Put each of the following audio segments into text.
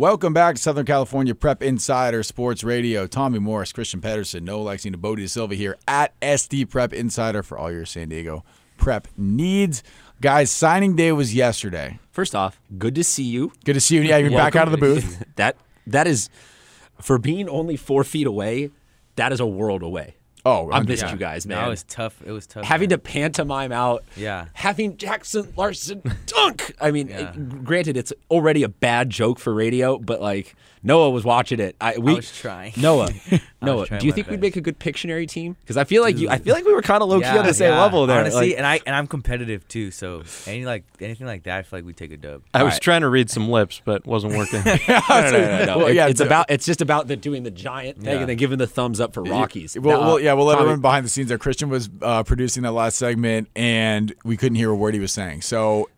Welcome back to Southern California Prep Insider Sports Radio. Tommy Morris, Christian Pedersen, Noah Lexington, Bodie Silva here at SD Prep Insider for all your San Diego prep needs. Guys, signing day was yesterday. First off, good to see you. Good to see you. Yeah, you're back out of the booth. that that is for being only four feet away. That is a world away. Oh, I missed Yeah. you guys, man. That was tough. It was tough. having man. to pantomime out. Yeah. Having Jackson Larson dunk. I mean, it- granted, it's already a bad joke for radio, but like Noah was watching it. I, we, was trying. Noah, Noah, trying do you my think we'd make a good Pictionary team? Because I feel like you. I feel like we were kind of low key on the same yeah. level there. Honestly, Like, and I and I'm competitive too. So any like anything like that, I feel like we take a dub. I was right. trying to read some lips, but wasn't working. no, no, no, no. Well, yeah, it's d- about. It's just about the doing the giant thing Yeah. and then giving the thumbs up for Rockies. Well, Now, well, yeah, we'll let Tommy- everyone behind the scenes there. Christian was uh, producing that last segment, and we couldn't hear a word he was saying. So,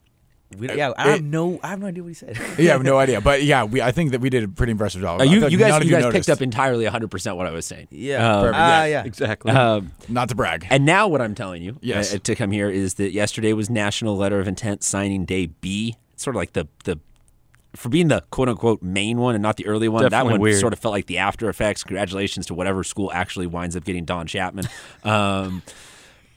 We, yeah, I it- have no, I have no idea what he said. yeah, I have no idea. But yeah, we, I think that we did a pretty impressive job. Uh, you, you guys, you guys noticed. picked up entirely 100 percent what I was saying. yeah, Um, Perfect, Ah, yes. yeah. exactly. Um, Not to brag. And now what I'm telling you Yes. uh, to come here is that yesterday was National Letter of Intent Signing Day B. It's sort of like the the for being the quote unquote main one and not the early one. that one weird. sort of felt like the after effects. Congratulations to whatever school actually winds up getting Don Chapman. Um,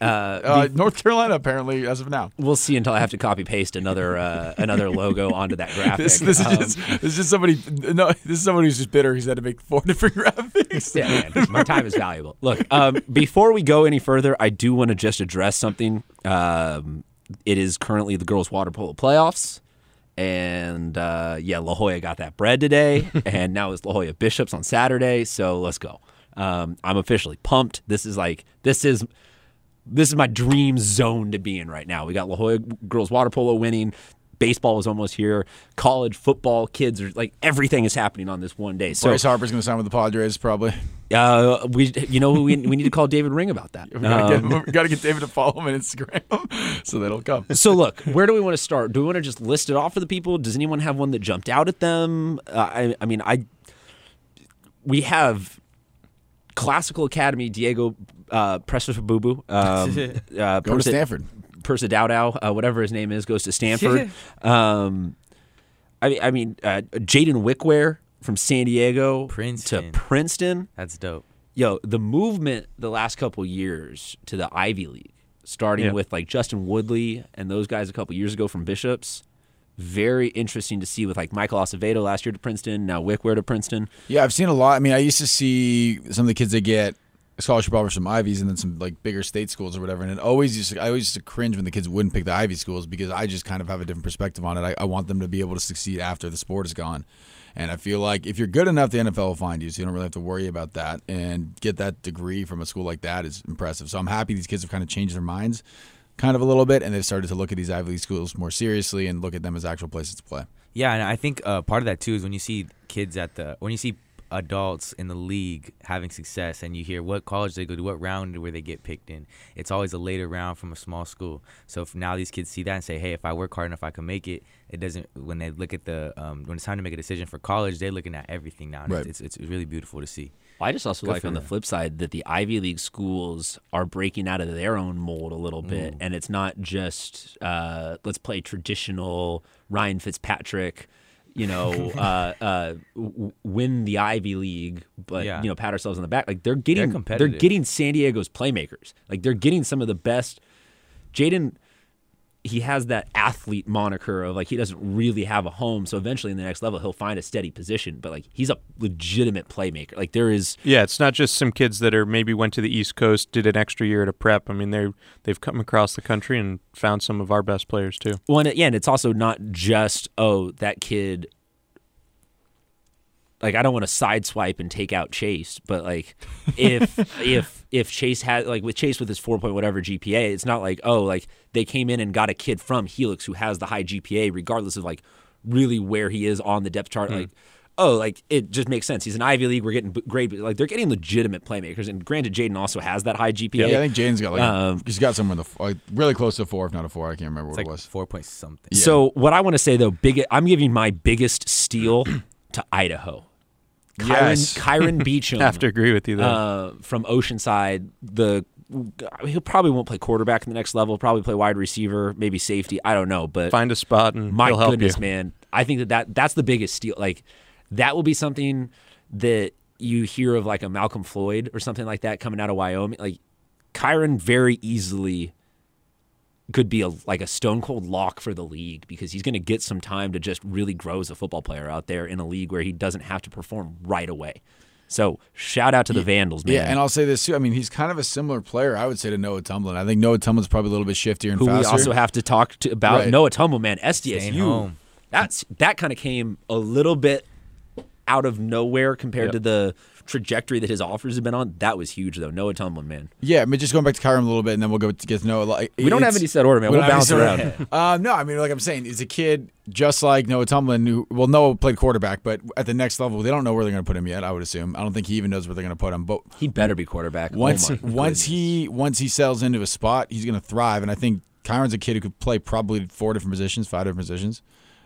uh, Uh, North Carolina, apparently, as of now. we'll see until I have to copy paste another uh, another logo onto that graphic. This, this is Um, just this is just somebody. No, this is somebody who's just bitter. He's had to make four different graphics. Yeah, man, my time is valuable. Look, um, before we go any further, I do want to just address something. Um, it is currently the girls' water polo playoffs, and uh, yeah, La Jolla got that bread today, and now it's La Jolla Bishops on Saturday. So let's go. Um, I'm officially pumped. This is like this is this is my dream zone to be in right now. We got La Jolla girls water polo winning. Baseball is almost here. College football, kids are like everything is happening on this one day. So Bryce Harper's going to sign with the Padres, probably. uh, we, you know, we, we need to call David Ring about that. We gotta, Um, get, gotta get David to follow him on Instagram, so that'll come. so look, where do we want to start? Do we want to just list it off for the people? Does anyone have one that jumped out at them? Uh, I, I mean, I we have classical academy Diego uh, Bubu, um, uh, Go to Persa- Stanford. Persa Dowdow, uh, whatever his name is, goes to Stanford. um, I mean, I mean, uh, Jaden Wickware from San Diego Princeton. to Princeton. That's dope. yo, the movement the last couple years to the Ivy League, starting Yeah. with like Justin Woodley and those guys a couple years ago from Bishops, very interesting to see with like Michael Acevedo last year to Princeton, now Wickware to Princeton. Yeah, I've seen a lot. I mean, I used to see some of the kids that get scholarship offers from Ivies and then some like bigger state schools or whatever. And it always used to, I always used to cringe when the kids wouldn't pick the Ivy schools because I just kind of have a different perspective on it. I, I want them to be able to succeed after the sport is gone. And I feel like if you're good enough, the NFL will find you, so you don't really have to worry about that. And get that degree from a school like that is impressive. So I'm happy these kids have kind of changed their minds, kind of a little bit, and they've started to look at these Ivy League schools more seriously and look at them as actual places to play. Yeah, and I think uh, part of that too is when you see kids at the when you see adults in the league having success and you hear what college they go to, what round where they get picked in. It's always a later round from a small school. So if now these kids see that and say, "Hey, if I work hard enough, I can make it." It doesn't. When they look at the um, when it's time to make a decision for college, they're looking at everything now. and Right. It's, it's it's really beautiful to see. I just also Good like for on the flip side that the Ivy League schools are breaking out of their own mold a little bit, Mm. and it's not just uh, let's play traditional Ryan Fitzpatrick. You know, uh, uh, w- win the Ivy League, but Yeah. you know, pat ourselves on the back. Like they're getting, they're, competitive. getting San Diego's playmakers. Like they're getting some of the best. Jaden, he has that athlete moniker of like he doesn't really have a home, so eventually in the next level he'll find a steady position. But like he's a legitimate playmaker. Like there is Yeah, it's not just some kids that are maybe went to the East Coast, did an extra year at a prep. I mean, they they've come across the country and found some of our best players too. Well, and, yeah, and it's also not just oh that kid. Like I don't want to sideswipe and take out Chase, but like if if if Chase had like with Chase with his four point whatever GPA, it's not like oh like they came in and got a kid from Helix who has the high GPA, regardless of like really where he is on the depth chart. Like oh like it just makes sense. He's an Ivy League. We're getting great, like they're getting legitimate playmakers. And granted, Jaden also has that high GPA. Yeah, I think Jaden's got like Um, he's got somewhere in the like really close to a four, if not a four. I can't remember It's what like it was. four point something. So what I want to say though, big I'm giving my biggest steal to Idaho. Kyron, Yes. Kyron Beecham I Have to agree with you there. uh, from Oceanside. The he probably won't play quarterback in the next level. Probably play wide receiver, maybe safety. I don't know, but Find a spot and my he'll help goodness, you. man, I think that, that that's the biggest steal. Like that will be something that you hear of like a Malcolm Floyd or something like that coming out of Wyoming. Like Kyron very easily could be a like a stone cold lock for the league because he's going to get some time to just really grow as a football player out there in a league where he doesn't have to perform right away. So shout out to the Vandals, man. Yeah, and I'll say this too. I mean, he's kind of a similar player, I would say, to Noah Tumblin. I think Noah Tumblin's probably a little bit shiftier and who faster. we also have to talk to about Right. Noah Tumble, man. Staying SDSU. That's that kind of came a little bit out of nowhere compared Yep. to the trajectory that his offers have been on. That was huge though. Noah Tumblin, man. yeah, I mean, just going back to Kyron a little bit, and then we'll go to get to Noah. Like, We don't have any set order, man. we We'll bounce around. Um, no, I mean, like I'm saying, he's a kid just like Noah Tumblin. Who, well, Noah played quarterback, but at the next level, they don't know where they're going to put him yet. I would assume. I don't think he even knows where they're going to put him. But He better be quarterback. Oh once my once he once he settles into a spot, he's going to thrive. And I think Kyron's a kid who could play probably four different positions, five different positions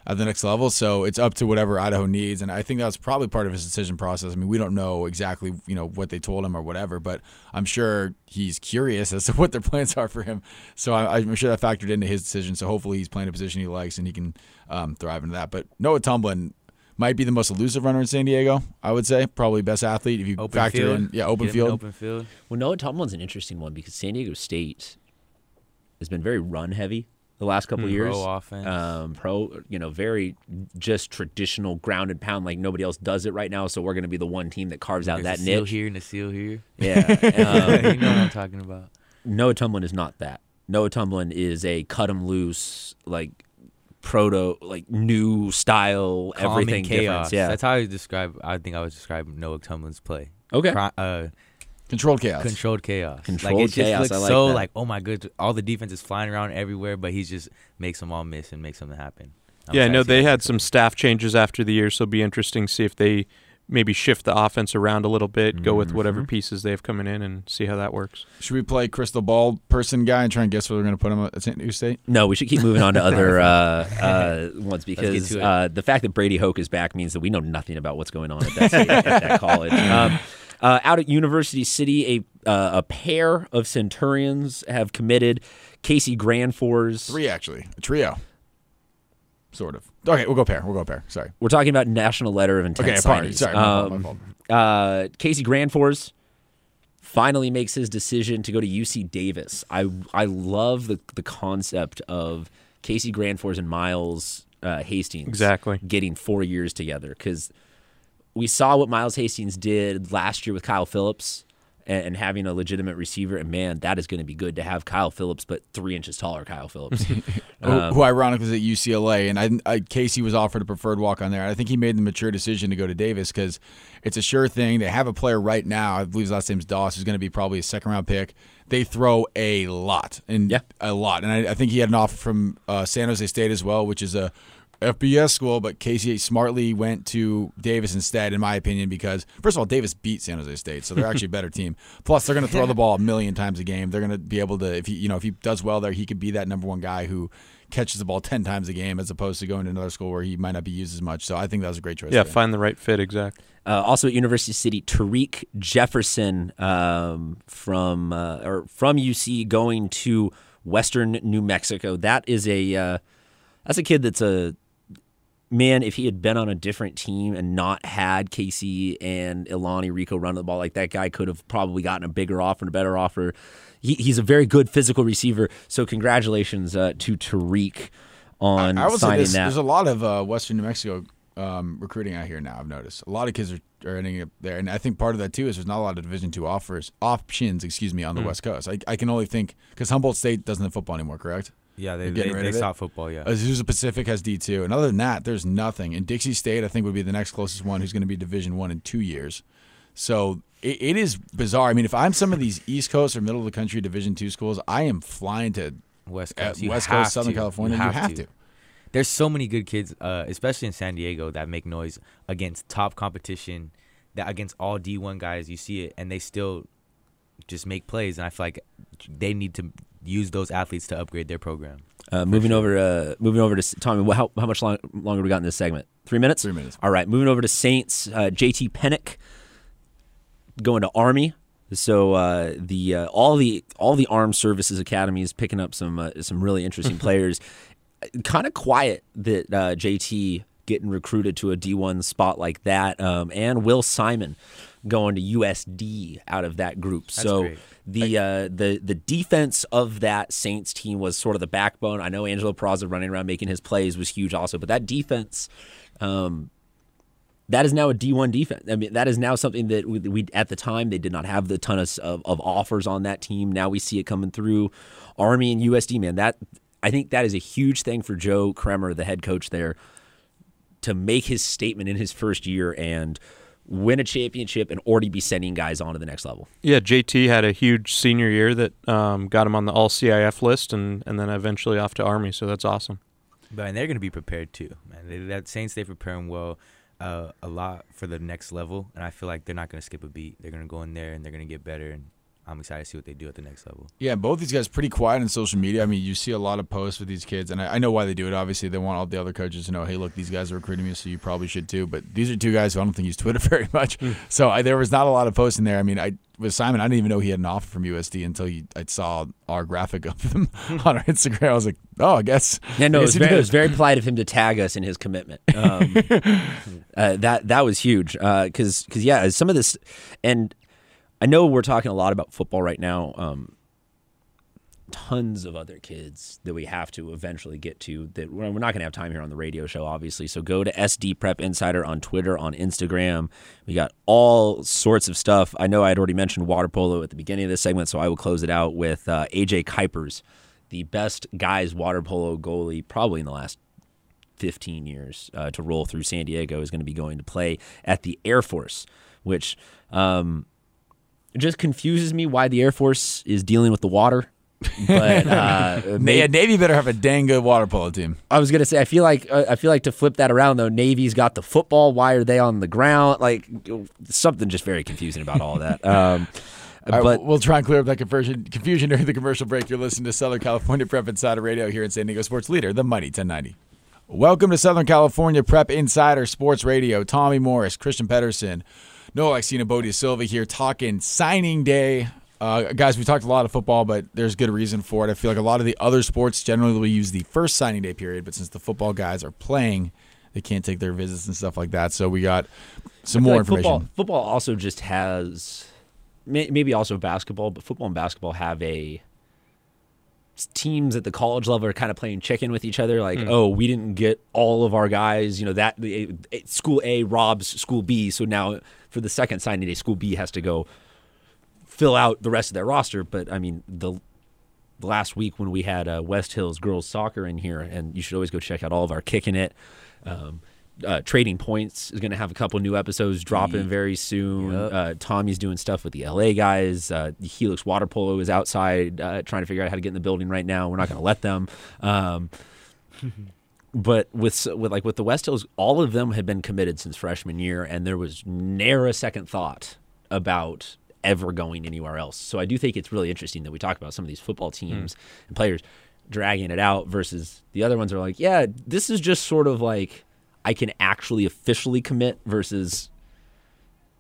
at the next level. So it's up to whatever Idaho needs. And I think that's probably part of his decision process. I mean, we don't know exactly you know what they told him or whatever, but I'm sure he's curious as to what their plans are for him. So I, I'm sure that factored into his decision. So hopefully he's playing a position he likes and he can um, thrive into that. But Noah Tumblin. Might be the most elusive runner in San Diego, I would say. Probably best athlete if you Open factor field. in, yeah, open Get field. Open field. Well, Noah Tumblin's an interesting one because San Diego State has been very run heavy the last couple of years. Pro offense. Um, pro, you know, very just traditional grounded pound like nobody else does it right now. So we're going to be the one team that carves out There's that a niche. here and a seal here. Yeah. Um, you know what I'm talking about. Noah Tumblin is not that. Noah Tumblin is a cut him loose, like proto, like new style, Calm everything chaos. difference. Yeah. That's how I describe. I think I would describe Noah Tumblin's play. okay. Uh, Controlled chaos. controlled chaos. Controlled like, it just chaos, Looks I like so that. like oh my good. All the defense is flying around everywhere, but he just makes them all miss and makes something happen. I'm yeah, I know they had some staff changes after the year, so it'll be interesting to see if they maybe shift the offense around a little bit, go with whatever pieces they have coming in, and see how that works. Should we play crystal ball person guy and try and guess where we're going to put him at St. Diego State? No, we should keep moving on to other uh, uh, ones because uh, the fact that Brady Hoke is back means that we know nothing about what's going on at that, state, at that college. Um, uh, out at University City, a uh, a pair of Centurions have committed. Casey Granfors. Three, actually. A trio. Sort of. Okay, we'll go pair. We'll go pair. Sorry. We're talking about National Letter of Intent Okay, apart. signings. Sorry. My fault, my Um, fault. uh, Casey Granfors finally makes his decision to go to UC Davis. I I love the the concept of Casey Granfors and Miles uh, Hastings Exactly. getting four years together because we saw what Miles Hastings did last year with Kyle Phillips and, and having a legitimate receiver. And man, that is going to be good to have Kyle Phillips, but three inches taller Kyle Phillips. who, who ironically was at UCLA, and I, I Casey was offered a preferred walk on there. I think he made the mature decision to go to Davis because it's a sure thing. They have a player right now. I believe his last name's Doss, who's going to be probably a second round pick. They throw a lot and Yeah. a lot, and I, I think he had an offer from uh, San Jose State as well, which is a FBS school. But Casey smartly went to Davis instead, in my opinion, because first of all, Davis beat San Jose State, so they're actually a better team. Plus, they're going to throw the ball a million times a game. They're going to be able to, if he, you know, if he does well there, he could be that number one guy who catches the ball 10 times a game as opposed to going to another school where he might not be used as much. So I think that was a great choice. Yeah, find the right fit. Exact. Uh, also at University City, Tariq Jefferson um, from uh, or from UC going to Western New Mexico. That is a uh, that's a kid that's a man. If he had been on a different team and not had Casey and Ilani Rico running the ball like that, guy could have probably gotten a bigger offer and a better offer. He, he's a very good physical receiver. So congratulations uh, to Tariq on I say signing this, that. there's a lot of uh, Western New Mexico um, recruiting out here now. I've noticed a lot of kids are, are ending up there, and I think part of that too is there's not a lot of Division two offers options. Excuse me, on the West Coast. I, I can only think because Humboldt State doesn't have football anymore, correct? Yeah, they They're they, they stopped football. Yeah. Azusa Pacific has D two, and other than that, there's nothing. And Dixie State, I think, would be the next closest one who's going to be Division one in two years. So it, it is bizarre. I mean, if I'm some of these East Coast or middle of the country Division two schools, I am flying to West uh, Coast. You West Coast, Southern to. California. You have, to. to. There's so many good kids, uh, especially in San Diego, that make noise against top competition, that against all D1 guys. You see it, and they still just make plays. And I feel like they need to use those athletes to upgrade their program. Uh, moving over, uh, moving over to Tommy. How, how much long, longer we got in this segment? Three minutes. Three minutes. All right. Moving over to Saints. Uh, JT Pennick going to Army. So uh, the uh, all the all the armed services academies picking up some uh, some really interesting players. Kind of quiet that uh, JT getting recruited to a D1 spot like that, um, and Will Simon going to USD out of that group. so great. the uh, the the defense of that Saints team was sort of the backbone. I know Angelo Peraza running around making his plays was huge also, but that defense. Um, that is now a D1 defense. I mean, that is now something that we, we at the time they did not have the ton of, of of offers on that team. Now we see it coming through. Army and USD, man, that I think that is a huge thing for Joe Kremer, the head coach there, to make his statement in his first year and win a championship and already be sending guys on to the next level. Yeah, JT had a huge senior year that um, got him on the All CIF list, and and then eventually off to Army. So that's awesome. But and they're going to be prepared too, man. They, that Saints they preparing well, uh, a lot for the next level, and I feel like they're not going to skip a beat. They're going to go in there and they're going to get better, and I'm excited to see what they do at the next level. Yeah, both these guys pretty quiet on social media. I mean, you see a lot of posts with these kids, and I, I know why they do it. Obviously, they want all the other coaches to know, hey, look, these guys are recruiting me, so you probably should too. But these are two guys who I don't think use Twitter very much. So I, there was not a lot of posts in there. I mean, I with Simon, I didn't even know he had an offer from USD until he, I saw our graphic of them on our Instagram. I was like, oh, I guess. Yeah, no, I it was, very, it was very polite of him to tag us in his commitment. Um, uh, that that was huge because because yeah, some of this, and I know we're talking a lot about football right now. Um, tons of other kids that we have to eventually get to that we're not going to have time here on the radio show obviously so go to sd prep insider on twitter on instagram we got all sorts of stuff i know i had already mentioned water polo at the beginning of this segment so i will close it out with uh, aj kuipers the best guys water polo goalie probably in the last 15 years uh, to roll through San Diego is going to be going to play at the Air Force, which um, just confuses me why the Air Force is dealing with the water. But uh, Yeah, Navy better have a dang good water polo team. I was gonna say I feel like uh, I feel like to flip that around though. Navy's got the football. Why are they on the ground? Like something just very confusing about all that. Um, right, but we'll- try and clear up that conversion, confusion during the commercial break. You're listening to Southern California Prep Insider Radio here in San Diego Sports Leader, the Mighty 1090. Welcome to Southern California Prep Insider Sports Radio. Tommy Morris, Christian Pedersen, Noah Alexina Bodie Silva here talking signing day. Uh, guys, we talked a lot of football, but there's good reason for it. I feel like a lot of the other sports generally will use the first signing day period, but since the football guys are playing, they can't take their visits and stuff like that. So we got some more like information. Football, football also just has maybe also basketball, but football and basketball have a teams at the college level are kind of playing chicken with each other. Like, oh, we didn't get all of our guys. You know that the- eh, school A robs school B, so now for the second signing day, school B has to go fill out the rest of their roster. But I mean the. the Last week when we had uh, West Hills girls soccer in here, and you should always go check out all of our kicking it. Um, uh, Trading Points is going to have a couple new episodes dropping very soon. Yep. Uh, Tommy's doing stuff with the LA guys. Uh, the Helix Water Polo is outside uh, trying to figure out how to get in the building right now. We're not going to let them. Um, but with with like with the West Hills, all of them had been committed since freshman year, and there was ne'er a second thought about ever going anywhere else. So I do think it's really interesting that we talk about some of these football hmm. teams and players dragging it out versus the other ones are like, yeah, this is just sort of like I can actually officially commit versus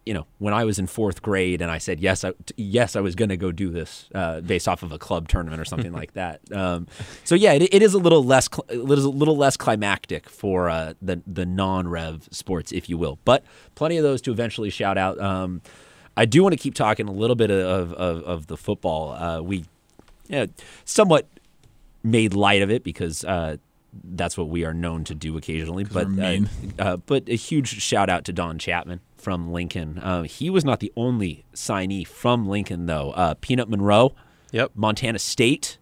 you know, when I was in fourth grade and I said yes, I, yes, I was going to go do this uh, based off of a club tournament or something like that. Um, so yeah, it, it is a little less, cl- it is a little less climactic for uh, the the non-rev sports, if you will. But plenty of those to eventually shout out. Um, I do want to keep talking a little bit of of, of the football. Uh, we, yeah, somewhat made light of it because uh, that's what we are known to do occasionally. But uh, uh, but a huge shout out to Don Chapman from Lincoln. Uh, he was not the only signee from Lincoln though. Uh, Peanut Monroe, Yep. Montana State,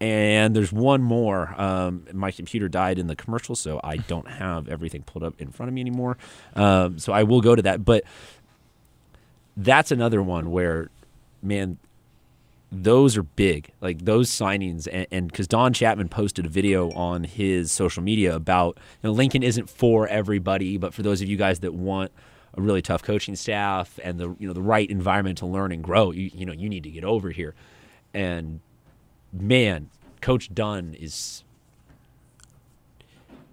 and there's one more. Um, my computer died in the commercial, so I don't have everything pulled up in front of me anymore. Um, so I will go to that, but that's another one where, man, those are big. Like those signings, and because Don Chapman posted a video on his social media about you know, Lincoln isn't for everybody, but for those of you guys that want a really tough coaching staff and the you know the right environment to learn and grow, you you know you need to get over here. And man, Coach Dunn is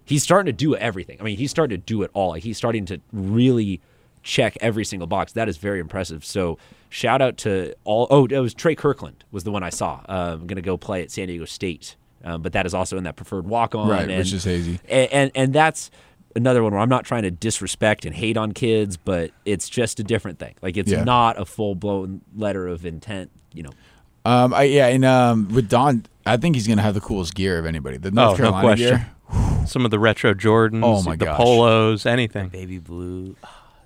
he's starting to do everything. I mean, he's starting to do it all. He's starting to really check every single box. That is very impressive. So shout out to all. Oh, it was Trey Kirkland was the one I saw. Uh, I'm gonna go play at San Diego State, um, but that is also in that preferred walk on. Right, and, which is hazy. and, and and that's another one where I'm not trying to disrespect and hate on kids, but it's just a different thing. Like it's Yeah. not a full blown letter of intent. You know, Um, I, yeah, and um, with Don, I think he's gonna have the coolest gear of anybody. The North Oh, no Carolina question. gear. Some of the retro Jordans, Oh, my god, the gosh. polos, anything. Baby blue.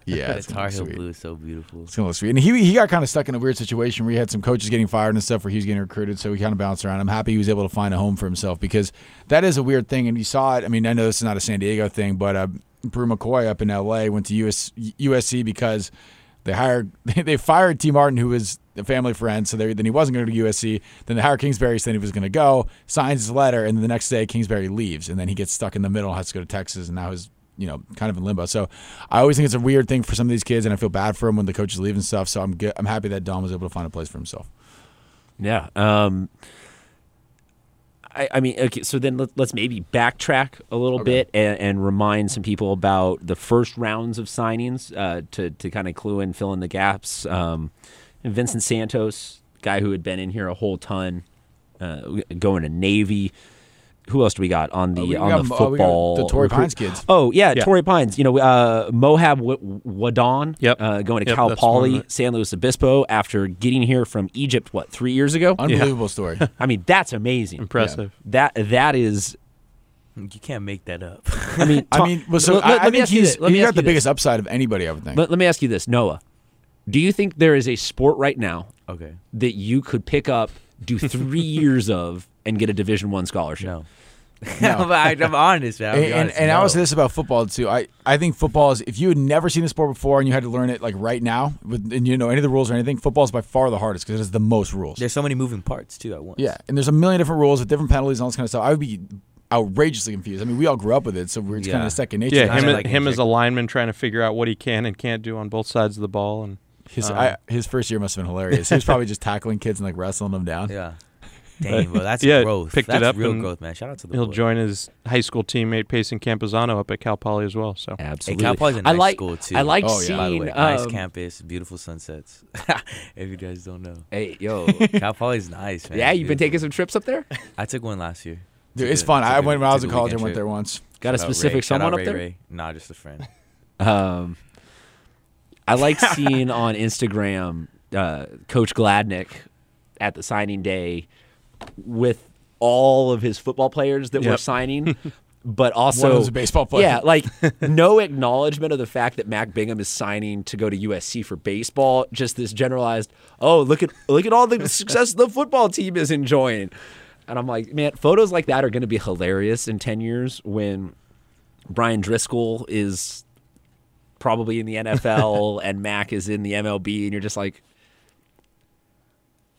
Yeah, the it's Tar Heel blue is so beautiful. It's gonna look sweet. And he he got kind of stuck in a weird situation where he had some coaches getting fired and stuff where he was getting recruited, so he kind of bounced around. I'm happy he was able to find a home for himself because that is a weird thing. And you saw it. I mean, I know this is not a San Diego thing, but uh, Bru McCoy up in L.A. went to US, USC because they hired they fired Tee Martin, who was a family friend, so they, then he wasn't going to go to USC. Then they hired Kingsbury, saying he was going to go, signs his letter, and then the next day Kingsbury leaves, and then he gets stuck in the middle, has to go to Texas, and now he's you know kind of in limbo. So I always think it's a weird thing for some of these kids, and I feel bad for them when the coaches leave and stuff. So I'm good, I'm happy that Don was able to find a place for himself. Yeah. Um, I, I mean, okay. So then let, let's maybe backtrack a little Okay. bit and, and remind some people about the first rounds of signings uh, to to kind of clue in, fill in the gaps. Um, and Vincent Santos, guy who had been in here a whole ton, uh, going to Navy. Who else do we got on the Uh, we on got- the uh, we got football? the Torrey recruit- Pines kids. Oh yeah, Yeah. Torrey Pines. You know, uh, Mohab w- Wadon. Yep. Uh, going to Yep, Cal Poly, San Luis Obispo after getting here from Egypt. What three years ago? Unbelievable story. I mean, that's amazing. Impressive. That that is. You can't make that up. I mean, I mean, well, so let- I, let I me think ask you he's this. Let me he ask got the you this. biggest upside of anybody. I would think. Let, let me ask you this, Noah. Do you think there is a sport right now okay. that you could pick up, do three years of, and get a Division One scholarship? No. No. but I, I'm honest, man. I'll and be and, honest, and I no. will say this about football too. I, I think football is if you had never seen the sport before and you had to learn it like right now, with, and you know any of the rules or anything, football is by far the hardest because it has the most rules. There's so many moving parts too at once. Yeah, and there's a million different rules with different penalties and all this kind of stuff. I would be outrageously confused. I mean, we all grew up with it, so we're it's kind of second nature. Yeah, him, like him as a lineman trying to figure out what he can and can't do on both sides of the ball, and His Um, I, his first year must have been hilarious. He was probably just tackling kids and like wrestling them down. Yeah. Dang, bro, that's Yeah, growth. picked it up real growth, man. Shout out to the he'll boy. join his high school teammate Payson Campazano up at Cal Poly as well. So Hey, Absolutely. Cal Poly's a I nice like. school too. I like Oh, yeah. seeing. By the way, nice um, campus, beautiful sunsets. if you guys don't know, Hey, yo. Cal Poly's nice, man. yeah, you've been taking some trips up there. I took one last year. Dude, Took it's a- fun. took I a- went when I was in college. I went there once. Got a Shout out specific Ray. Someone out up there. Ray. Nah, just a friend. Um, I like seeing on Instagram uh, Coach Gladnick at the signing day with all of his football players that were signing, but also baseball player. Yeah, like no acknowledgement of the fact that Mac Bingham is signing to go to USC for baseball. Just this generalized, oh look at look at all the success the football team is enjoying. And I'm like, man, photos like that are going to be hilarious in ten years when Brian Driscoll is probably in the NFL and Mac is in the MLB, and you're just like,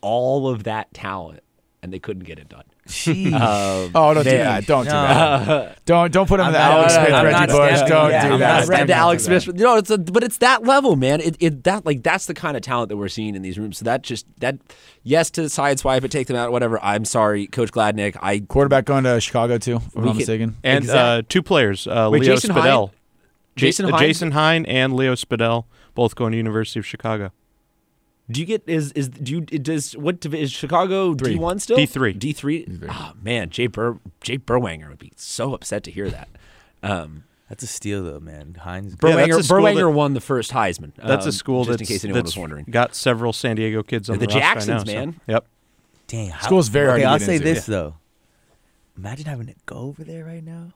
all of that talent, and they couldn't get it done. Jeez. Um, Oh, don't do that. Don't do No. that. Don't don't put him in I'm the not- Alex I'm Smith, Reggie Bush. Don't that. do I'm that. not Red Alex Smith. You know, it's a, but it's that level, man. It, it that like that's the kind of talent that we're seeing in these rooms. So that just that yes to sideswipe it, take them out, whatever. I'm sorry, Coach Gladnick. I. Quarterback going to Chicago too, if I'm We not mistaken. and Exact- uh, two players, uh, Wait, Leo Jason Spadell, Hine? Jason Ja- Hine? Jason Hine, and Leo Spadell, both going to University of Chicago. do you get is is do you does what divi- is Chicago Three. D one still D3. D three. Oh man, Jay Bur Jay Berwanger would be so upset to hear that. Um, That's a steal, though, man. Heinz. Yeah, that's Berwanger, a Berwanger that- won the first Heisman. That's um, a school just that's, in case anyone that's was wondering. got several San Diego kids on The the, roster Jacksons, now, so- man. Yep. Dang, how, School's very hard okay, to I'll get say into. this though. Imagine having to go over there right now.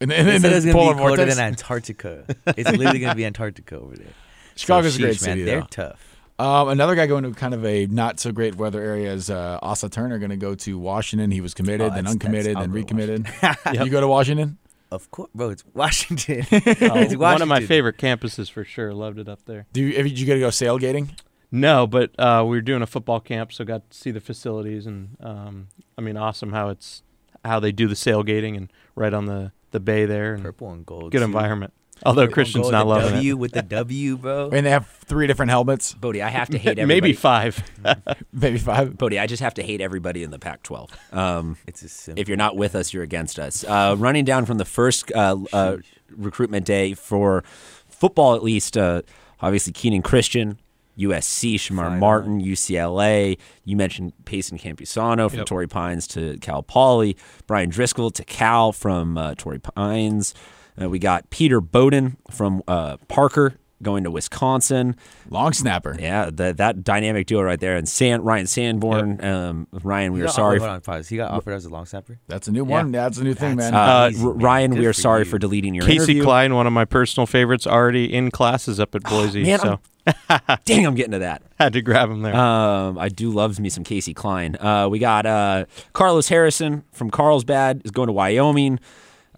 And, and, and said it's gonna polar be colder vortex. than Antarctica. it's literally gonna be Antarctica over there. Chicago's So, a great sheesh, man, city. They're tough. Um, another guy going to kind of a not so great weather area is uh, Asa Turner going to go to Washington. He was committed, Oh, then uncommitted, that's- then I'll recommitted. Yep. You go to Washington? Of course, bro. It's Washington. Oh, it's Washington. one of my favorite campuses for sure. Loved it up there. Do you, did you get to go sailgating? No, but uh, we were doing a football camp, so got to see the facilities, and um, I mean, awesome how it's how they do the sailgating and right on the, the bay there, and Purple and gold. good too. environment. Although Purple Christian's gold, not the loving W with the W, bro. And they have three different helmets, Bodie, I have to hate everybody. Maybe five. maybe five. Bodie, I just have to hate everybody in the Pac-12. Um, It's a simple. if you're not with us, you're against us. Uh, running down from the first uh, uh, recruitment day for football, at least, uh, obviously Keenan Christian, USC, Shamar Fine. Martin, UCLA. You mentioned Payson Campusano from Yep. Torrey Pines to Cal Poly, Brian Driscoll to Cal from uh, Torrey Pines. Uh, we got Peter Bowden from uh, Parker going to Wisconsin. Long snapper. Yeah, that that dynamic duo right there. And San, Ryan Sanborn. Um, Ryan, we He are sorry. Hold on, pause. He got offered as a long snapper. That's a new one. Yeah, that's a new thing, man. Uh, Easy, R- man. Ryan, we are for sorry you. for deleting your Casey interview. Klein, one of my personal favorites, already in classes up at Boise. man, so Dang, I'm getting to that. had to grab him there. Um, I do love me some Casey Klein. Uh, we got uh, Carlos Harrison from Carlsbad is going to Wyoming.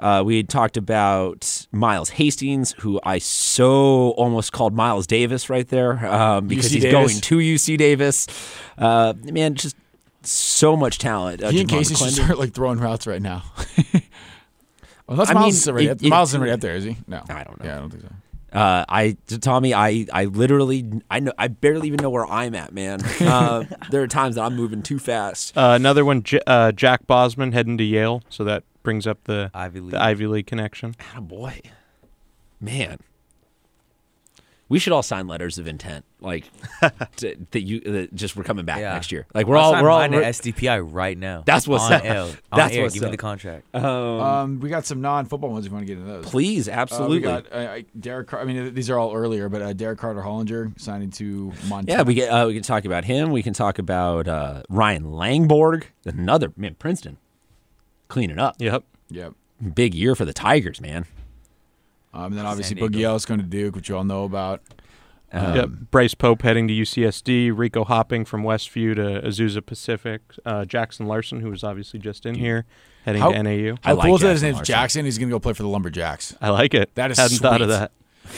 Uh, we had talked about Miles Hastings, who I so almost called Miles Davis right there um, because UC he's Davis. going to UC Davis. Uh, man, just so much talent. Uh, he and Javon Casey should start like throwing routes right now. well, that's I Miles mean, is already. it- up- it- Miles isn't already up there, is he? No, I don't know. Yeah, I don't think so. Uh, I Tommy, I I literally I know I barely even know where I'm at, man. Uh, there are times that I'm moving too fast. Uh, another one, J- uh, Jack Bosman heading to Yale, so that brings up the Ivy League. the Ivy League connection. Oh boy, man. We should all sign letters of intent, like to, that you that just we're coming back Yeah. next year. Like we're I'll all sign we're all mine we're- at SDPI right now. That's what's on up. Air. On That's air. what's Give me the contract. um, Um, we got some non-football ones. If you want to get into those, please, Uh, absolutely. we got uh, I- Derek. Car- I mean, these are all earlier, but uh, Derek Carter Hollinger signing to Montana. yeah, we get uh, we can talk about him. We can talk about uh, Ryan Langborg, another man, Princeton, cleaning up. Yep. Yep. Big year for the Tigers, man. Um, and then obviously San Boogie Diego. Ellis going to Duke, which you all know about. Um, yep. Bryce Pope heading to UCSD. Rico Hopping from Westview to Azusa Pacific. Uh, Jackson Larson, who was obviously just in here, heading How- to NAU. I How like cool is that? His name's Jackson. He's going to go play for the Lumberjacks. I like it. That is hadn't thought of that.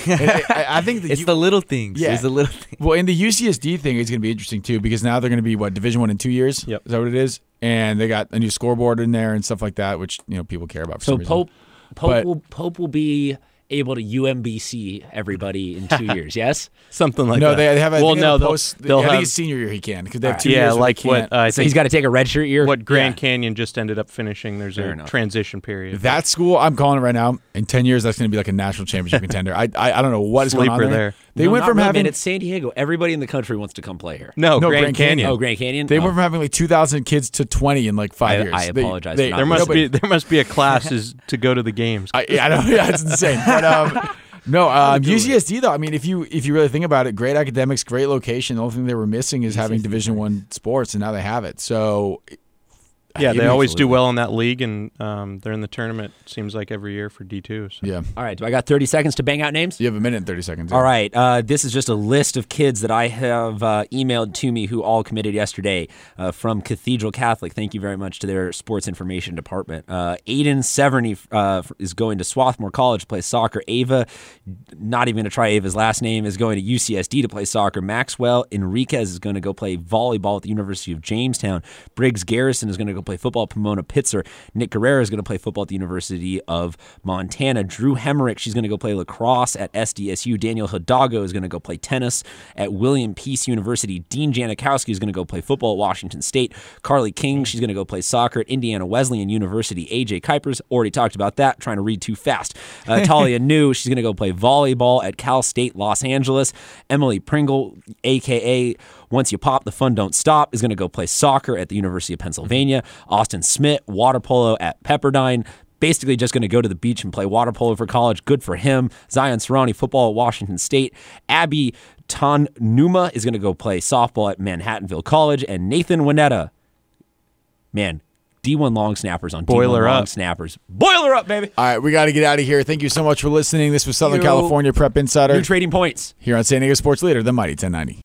And I, I- I think the It's U- the little things. Yeah. It's the little things. well, in the UCSD thing, it's going to be interesting too because now they're going to be what Division One in two years. Yep. Is that what it is? And they got a new scoreboard in there and stuff like that, which you know people care about. For So some reason. Pope Pope But- will Pope will be able to UMBC everybody in two years. Yes. Something like no, that. they, they have. I well, think no, they'll they'll, they'll I think have it's senior year he can because they have two yeah, years. where like they what uh, I So he's got to take a redshirt year. what Grand yeah. Canyon just ended up finishing. There's Fair a enough. transition period. that school, I'm calling it right now. In ten years, that's going to be like a national championship contender. I, I I don't know what is going on there. there. They No, went not from really, having man. it's San Diego. Everybody in the country wants to come play here. no, No, Grand, Grand Canyon. Canyon. Oh, Grand Canyon. they Oh. went from having like 2,000 kids to 20 in like five I- years. I apologize they- for not There must but- be there must be a class is to go to the games. I, yeah, I know. Yeah, it's insane. But um, no, um, UCSD though. I mean, if you if you really think about it, great academics, great location. The only thing they were missing is having Division One sports, and now they have it. So yeah, they Maybe always do well in that league, and um, they're in the tournament. Seems like every year for D two. So. yeah, All right. Do I got 30 seconds to bang out names? you have a minute and 30 seconds. All right. Uh, this is just a list of kids that I have uh, emailed to me who all committed yesterday uh, from Cathedral Catholic. Thank you very much to their sports information department. Uh, Aiden Severny uh, is going to Swarthmore College to play soccer. Ava, not even going to try Ava's last name, is going to UCSD to play soccer. Maxwell Enriquez is going to go play volleyball at the University of Jamestown. Briggs Garrison is going to go play football at Pomona Pitzer. Nick Guerrero is going to play football at the University of Montana. Drew Hemerick, she's going to go play lacrosse at SDSU. Daniel Hidalgo is going to go play tennis at William Peace University. Dean Janikowski is going to go play football at Washington State. Carly King, she's going to go play soccer at Indiana Wesleyan University. AJ Kuipers, already talked about that, trying to read too fast. Uh, Talia New, she's going to go play volleyball at Cal State Los Angeles. Emily Pringle, aka Once You Pop, the Fun Don't Stop, is going to go play soccer at the University of Pennsylvania. Austin Smith, water polo at Pepperdine. Basically, just going to go to the beach and play water polo for college. Good for him. Zion Serrani, football at Washington State. Abby Ton Numa is going to go play softball at Manhattanville College. And Nathan Winetta, man, D1 long snappers on Boiler D1 long up. snappers. Boiler up, baby. All right, we got to get out of here. Thank you so much for listening. This was Southern Yo. California Prep Insider New trading points. here on San Diego Sports Leader, the Mighty 1090.